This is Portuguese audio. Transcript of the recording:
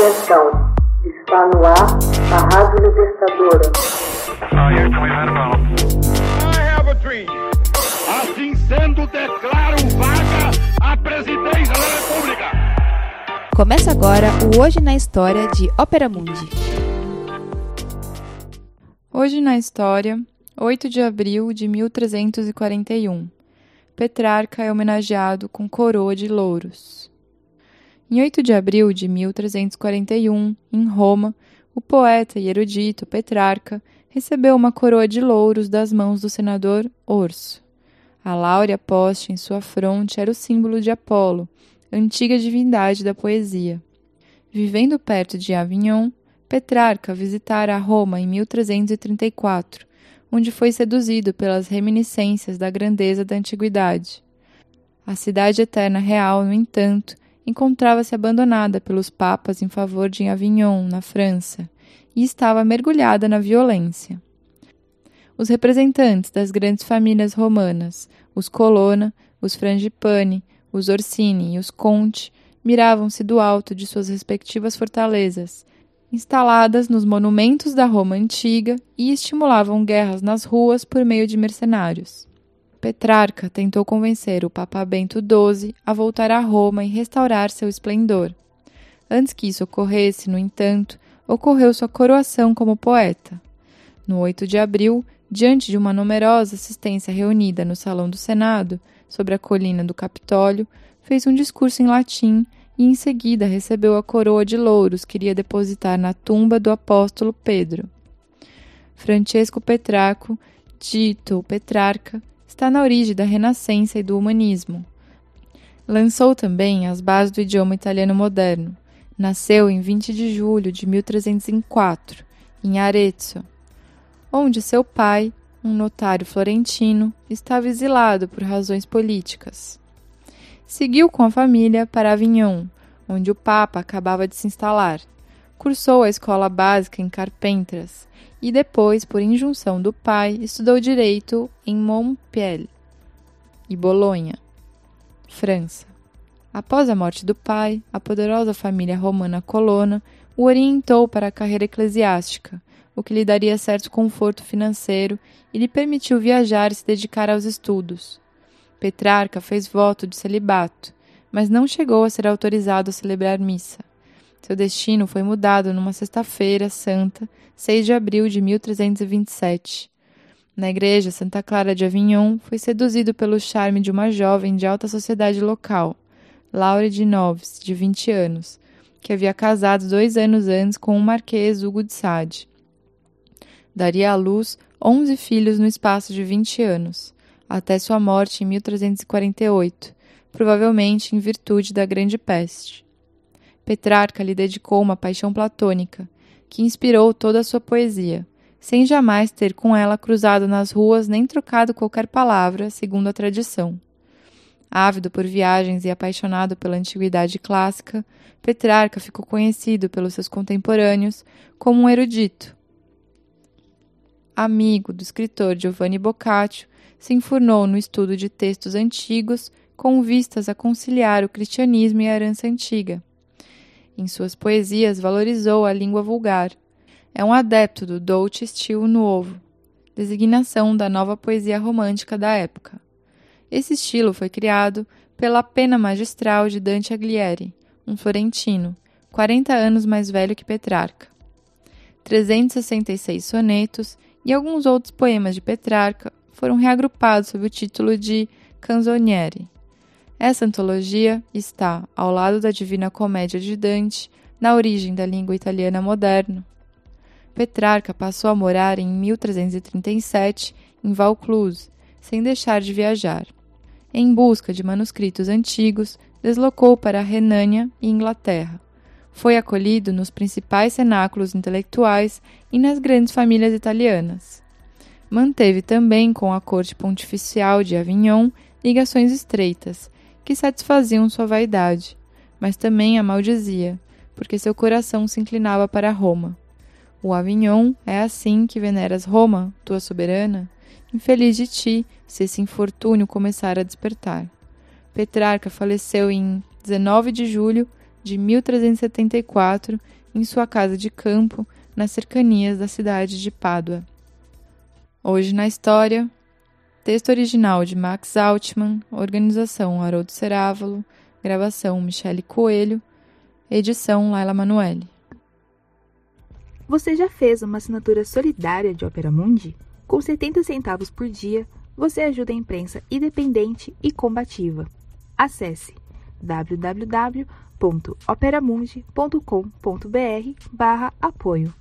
Atenção, está no ar a Rádio Libertadora. Assim sendo, declaro vaga a presidência da República. Começa agora o Hoje na História de Ópera Mundi. Hoje na História, 8 de abril de 1341. Petrarca é homenageado com coroa de louros. Em 8 de abril de 1341, em Roma, o poeta e erudito Petrarca recebeu uma coroa de louros das mãos do senador Orso. A láurea posta em sua fronte era o símbolo de Apolo, antiga divindade da poesia. Vivendo perto de Avignon, Petrarca visitara Roma em 1334, onde foi seduzido pelas reminiscências da grandeza da antiguidade. A cidade eterna real, no entanto, encontrava-se abandonada pelos papas em favor de Avignon, na França, e estava mergulhada na violência. Os representantes das grandes famílias romanas, os Colonna, os Frangipane, os Orsini e os Conti, miravam-se do alto de suas respectivas fortalezas, instaladas nos monumentos da Roma antiga, e estimulavam guerras nas ruas por meio de mercenários. Petrarca tentou convencer o Papa Bento XII a voltar a Roma e restaurar seu esplendor. Antes que isso ocorresse, no entanto, ocorreu sua coroação como poeta. No 8 de abril, diante de uma numerosa assistência reunida no Salão do Senado, sobre a colina do Capitólio, fez um discurso em latim e em seguida recebeu a coroa de louros que iria depositar na tumba do apóstolo Pedro. Francesco Petrarco, dito Petrarca, está na origem da Renascença e do humanismo. Lançou também as bases do idioma italiano moderno. Nasceu em 20 de julho de 1304, em Arezzo, onde seu pai, um notário florentino, estava exilado por razões políticas. Seguiu com a família para Avignon, onde o Papa acabava de se instalar. Cursou a escola básica em Carpentras e depois, por injunção do pai, estudou direito em Montpellier e Bolonha, França. Após a morte do pai, a poderosa família romana Colonna o orientou para a carreira eclesiástica, o que lhe daria certo conforto financeiro e lhe permitiu viajar e se dedicar aos estudos. Petrarca fez voto de celibato, mas não chegou a ser autorizado a celebrar missa. Seu destino foi mudado numa sexta-feira santa, 6 de abril de 1327. Na igreja Santa Clara de Avignon, foi seduzido pelo charme de uma jovem de alta sociedade local, Laure de Noves, de 20 anos, que havia casado dois anos antes com o marquês Hugo de Sade. Daria à luz 11 filhos no espaço de 20 anos, até sua morte em 1348, provavelmente em virtude da Grande Peste. Petrarca lhe dedicou uma paixão platônica, que inspirou toda a sua poesia, sem jamais ter com ela cruzado nas ruas nem trocado qualquer palavra, segundo a tradição. Ávido por viagens e apaixonado pela antiguidade clássica, Petrarca ficou conhecido pelos seus contemporâneos como um erudito. Amigo do escritor Giovanni Boccaccio, se enfurnou no estudo de textos antigos com vistas a conciliar o cristianismo e a herança antiga. Em suas poesias valorizou a língua vulgar. É um adepto do dolce estilo novo, designação da nova poesia romântica da época. Esse estilo foi criado pela pena magistral de Dante Alighieri, um florentino, 40 anos mais velho que Petrarca. 366 sonetos e alguns outros poemas de Petrarca foram reagrupados sob o título de Canzoniere. Essa antologia está, ao lado da Divina Comédia de Dante, na origem da língua italiana moderna. Petrarca passou a morar em 1337 em Vaucluse, sem deixar de viajar. Em busca de manuscritos antigos, deslocou para a Renânia e Inglaterra. Foi acolhido nos principais cenáculos intelectuais e nas grandes famílias italianas. Manteve também com a corte pontificial de Avignon ligações estreitas que satisfaziam sua vaidade, mas também a maldizia, porque seu coração se inclinava para Roma. O Avignon é assim que veneras Roma, tua soberana? Infeliz de ti, se esse infortúnio começar a despertar. Petrarca faleceu em 19 de julho de 1374 em sua casa de campo nas cercanias da cidade de Pádua. Hoje na história, texto original de Max Altman, organização Haroldo Cerávalo, gravação Michele Coelho, edição Laila Manuelle. Você já fez uma assinatura solidária de Opera Mundi? Com 70 centavos por dia, você ajuda a imprensa independente e combativa. Acesse www.operamundi.com.br/apoio.